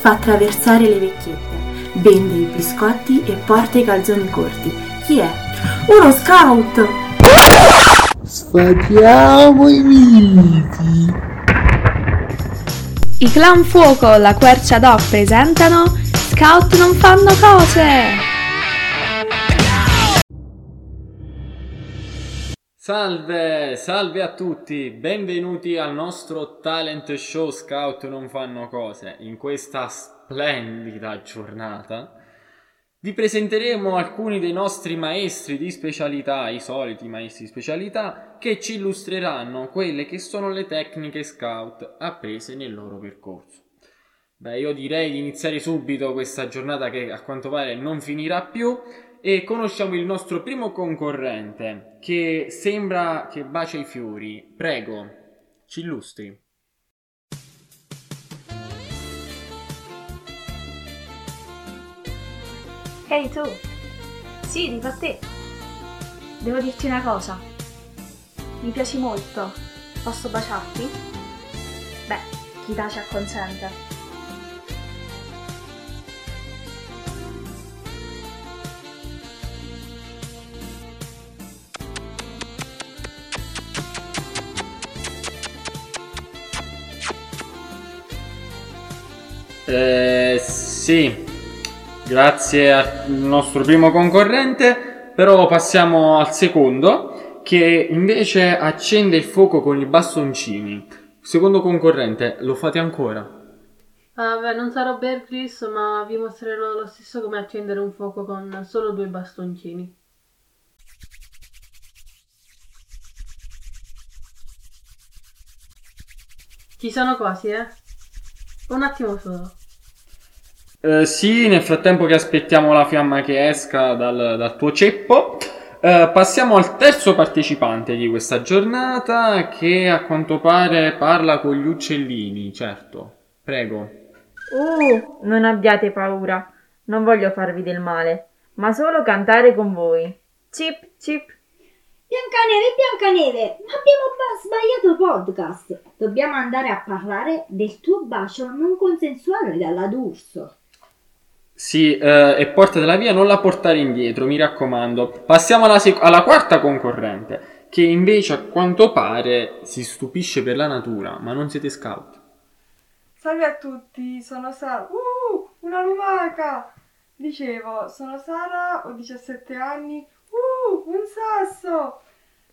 fa attraversare le vecchiette, vende i biscotti e porta i calzoni corti. Chi è? Uno scout! Sfatiamo i miti! I clan fuoco, la quercia DOC presentano Scout non fanno cose! Salve, salve a tutti, benvenuti al nostro talent show Scout non fanno cose. In questa splendida giornata vi presenteremo alcuni dei nostri maestri di specialità, i soliti maestri di specialità, che ci illustreranno quelle che sono le tecniche scout apprese nel loro percorso. Beh, io direi di iniziare subito questa giornata che a quanto pare non finirà più e conosciamo il nostro primo concorrente che sembra che bacia i fiori. Prego, ci illustri. Ehi tu! Sì, dico a te! Devo dirti una cosa. Mi piaci molto. Posso baciarti? Beh, chi bacia acconsente. Eh, sì, grazie al nostro primo concorrente, però passiamo al secondo che invece accende il fuoco con i bastoncini. Secondo concorrente, lo fate ancora? Vabbè, non sarò Bear Grylls, ma vi mostrerò lo stesso come accendere un fuoco con solo due bastoncini. Ci sono quasi, eh? Un attimo solo. Eh, sì, nel frattempo che aspettiamo la fiamma che esca dal, dal tuo ceppo, eh, passiamo al terzo partecipante di questa giornata che a quanto pare parla con gli uccellini, certo. Prego. Uh, non abbiate paura, non voglio farvi del male, ma solo cantare con voi. Chip, chip. Biancaneve, Biancaneve, ma abbiamo ba- sbagliato podcast. Dobbiamo andare a parlare del tuo bacio non consensuale dalla D'Urso. Sì, eh, e portatela via, non la portare indietro, mi raccomando. Passiamo alla, sec- alla quarta concorrente, che invece a quanto pare si stupisce per la natura, ma non siete scout. Salve a tutti, sono Sara. Uh, una lumaca! Dicevo, sono Sara, ho 17 anni. Uh, un sasso!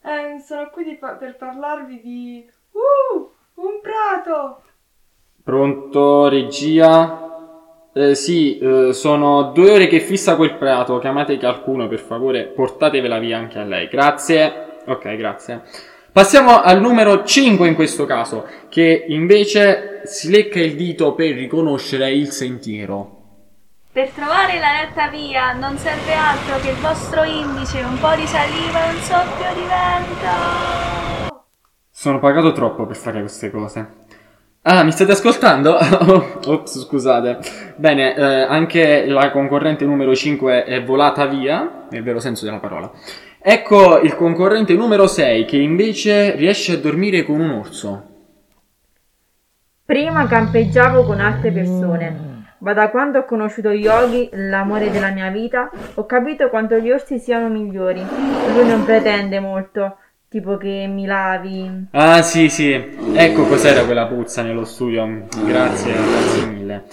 Eh, sono qui pa- per parlarvi di... Uh, un prato! Pronto, regia? Eh, sì, eh, sono due ore che fissa quel prato. Chiamate qualcuno, per favore, portatevela via anche a lei. Grazie. Ok, grazie. Passiamo al numero 5 in questo caso, che invece si lecca il dito per riconoscere il sentiero. Per trovare la retta via non serve altro che il vostro indice, un po' di saliva e un soffio di vento. Sono pagato troppo per fare queste cose. Ah, mi state ascoltando? Ops, scusate. Bene, eh, anche la concorrente numero 5 è volata via, nel vero senso della parola. Ecco il concorrente numero 6 che invece riesce a dormire con un orso. Prima campeggiavo con altre persone, ma da quando ho conosciuto Yogi, l'amore della mia vita, ho capito quanto gli orsi siano migliori. Lui non pretende molto, tipo che mi lavi. Ah, sì, sì. Ecco cos'era quella puzza nello studio. Grazie, grazie mille.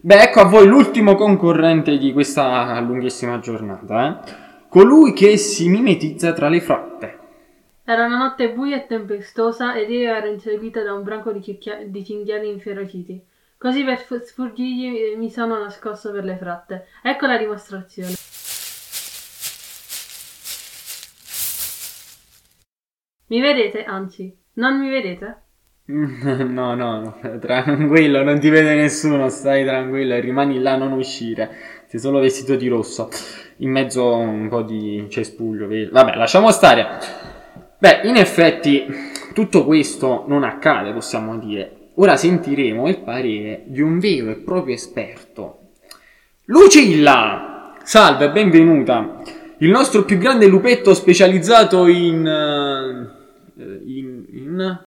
Beh, ecco a voi l'ultimo concorrente di questa lunghissima giornata, eh. Colui che si mimetizza tra le fratte. Era una notte buia e tempestosa ed io ero inseguita da un branco di, cicchia- di cinghiali inferociti. Così per fu- sfuggirgli eh, mi sono nascosto per le fratte. Ecco la dimostrazione. Mi vedete? Anzi, non mi vedete? No, no, no, tranquillo, non ti vede nessuno, stai tranquillo e rimani là, non uscire. Sei solo vestito di rosso, in mezzo a un po' di cespuglio? Vabbè, lasciamo stare. Beh, in effetti, tutto questo non accade, possiamo dire. Ora sentiremo il parere di un vero e proprio esperto. Lucilla! Salve, benvenuta. Il nostro più grande lupetto specializzato in... eh, in... in...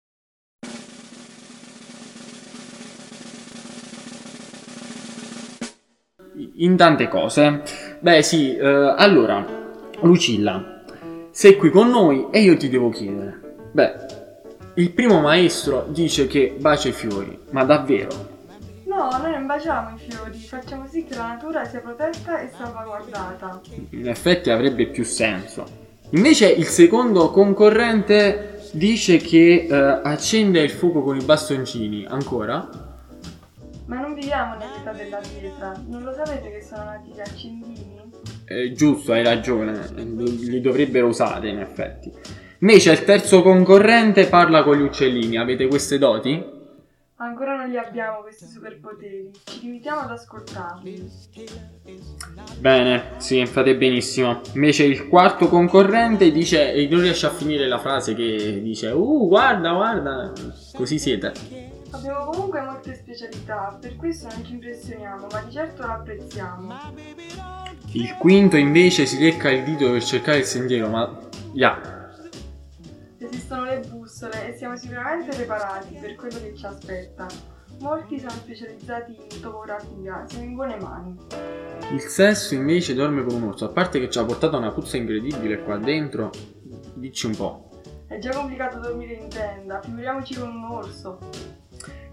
in tante cose. Beh, sì, eh, allora, Lucilla, sei qui con noi e io ti devo chiedere. Beh, il primo maestro dice che bacia i fiori, ma davvero? No, noi non baciamo i fiori, facciamo sì che la natura sia protetta e salvaguardata. In effetti avrebbe più senso. Invece il secondo concorrente dice che eh, accende il fuoco con i bastoncini. Ancora? Ma non viviamo nell'età della pietra, non lo sapete che sono nati gli accendini? Eh, giusto, hai ragione, li dovrebbero usare in effetti. Invece il terzo concorrente parla con gli uccellini, avete queste doti? Ancora non li abbiamo questi superpoteri, ci limitiamo ad ascoltarli. Bene, sì, fate benissimo. Invece il quarto concorrente dice, e non riesce a finire la frase che dice, uh, guarda, guarda, così siete. Abbiamo comunque molte specialità, per questo non ci impressioniamo, ma di certo lo apprezziamo. Il quinto invece si lecca il dito per cercare il sentiero, ma... Ya, Esistono le bussole e siamo sicuramente preparati per quello che ci aspetta. Molti sono specializzati in topografia, siamo in buone mani. Il sesto invece dorme con un orso, a parte che ci ha portato una puzza incredibile qua dentro. Dici un po'. È già complicato dormire in tenda, figuriamoci con un orso.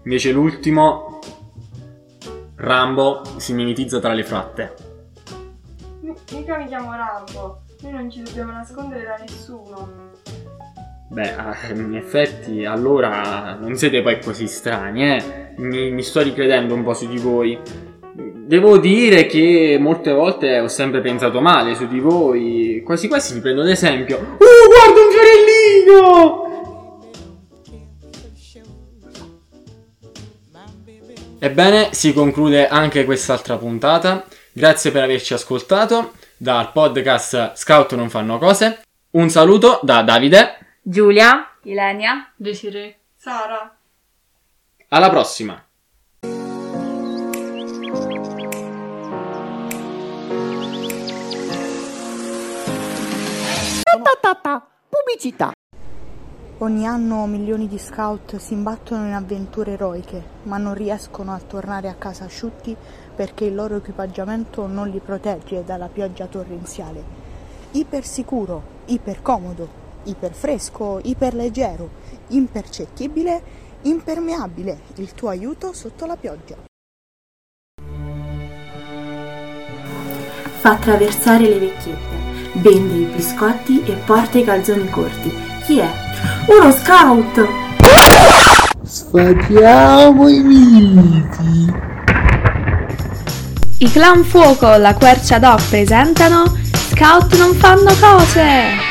Invece l'ultimo, Rambo, si mimetizza tra le fratte. Mi- mica mi chiamo Rambo, noi non ci dobbiamo nascondere da nessuno. Beh, ah, in effetti allora non siete poi così strani, eh? Mi, mi sto ricredendo un po' su di voi. Devo dire che molte volte ho sempre pensato male su di voi. Quasi quasi vi prendo ad esempio. Uh, guarda un fiorellino! Ebbene, si conclude anche quest'altra puntata. Grazie per averci ascoltato dal podcast Scout non fanno cose. Un saluto da Davide. Giulia? Ilenia? Desiree. Sara, Alla prossima! Pubblicità. Ogni anno milioni di scout si imbattono in avventure eroiche, ma non riescono a tornare a casa asciutti perché il loro equipaggiamento non li protegge dalla pioggia torrenziale. Ipersicuro, ipercomodo, iperfresco, iperleggero, impercettibile, impermeabile, il tuo aiuto sotto la pioggia. Fa attraversare le vecchiette, vende i biscotti e porta i calzoni corti. Chi è? Uno scout! Sfatiamo i miti. I Clan Fuoco, la Quercia Doc presentano Scout non fanno cose!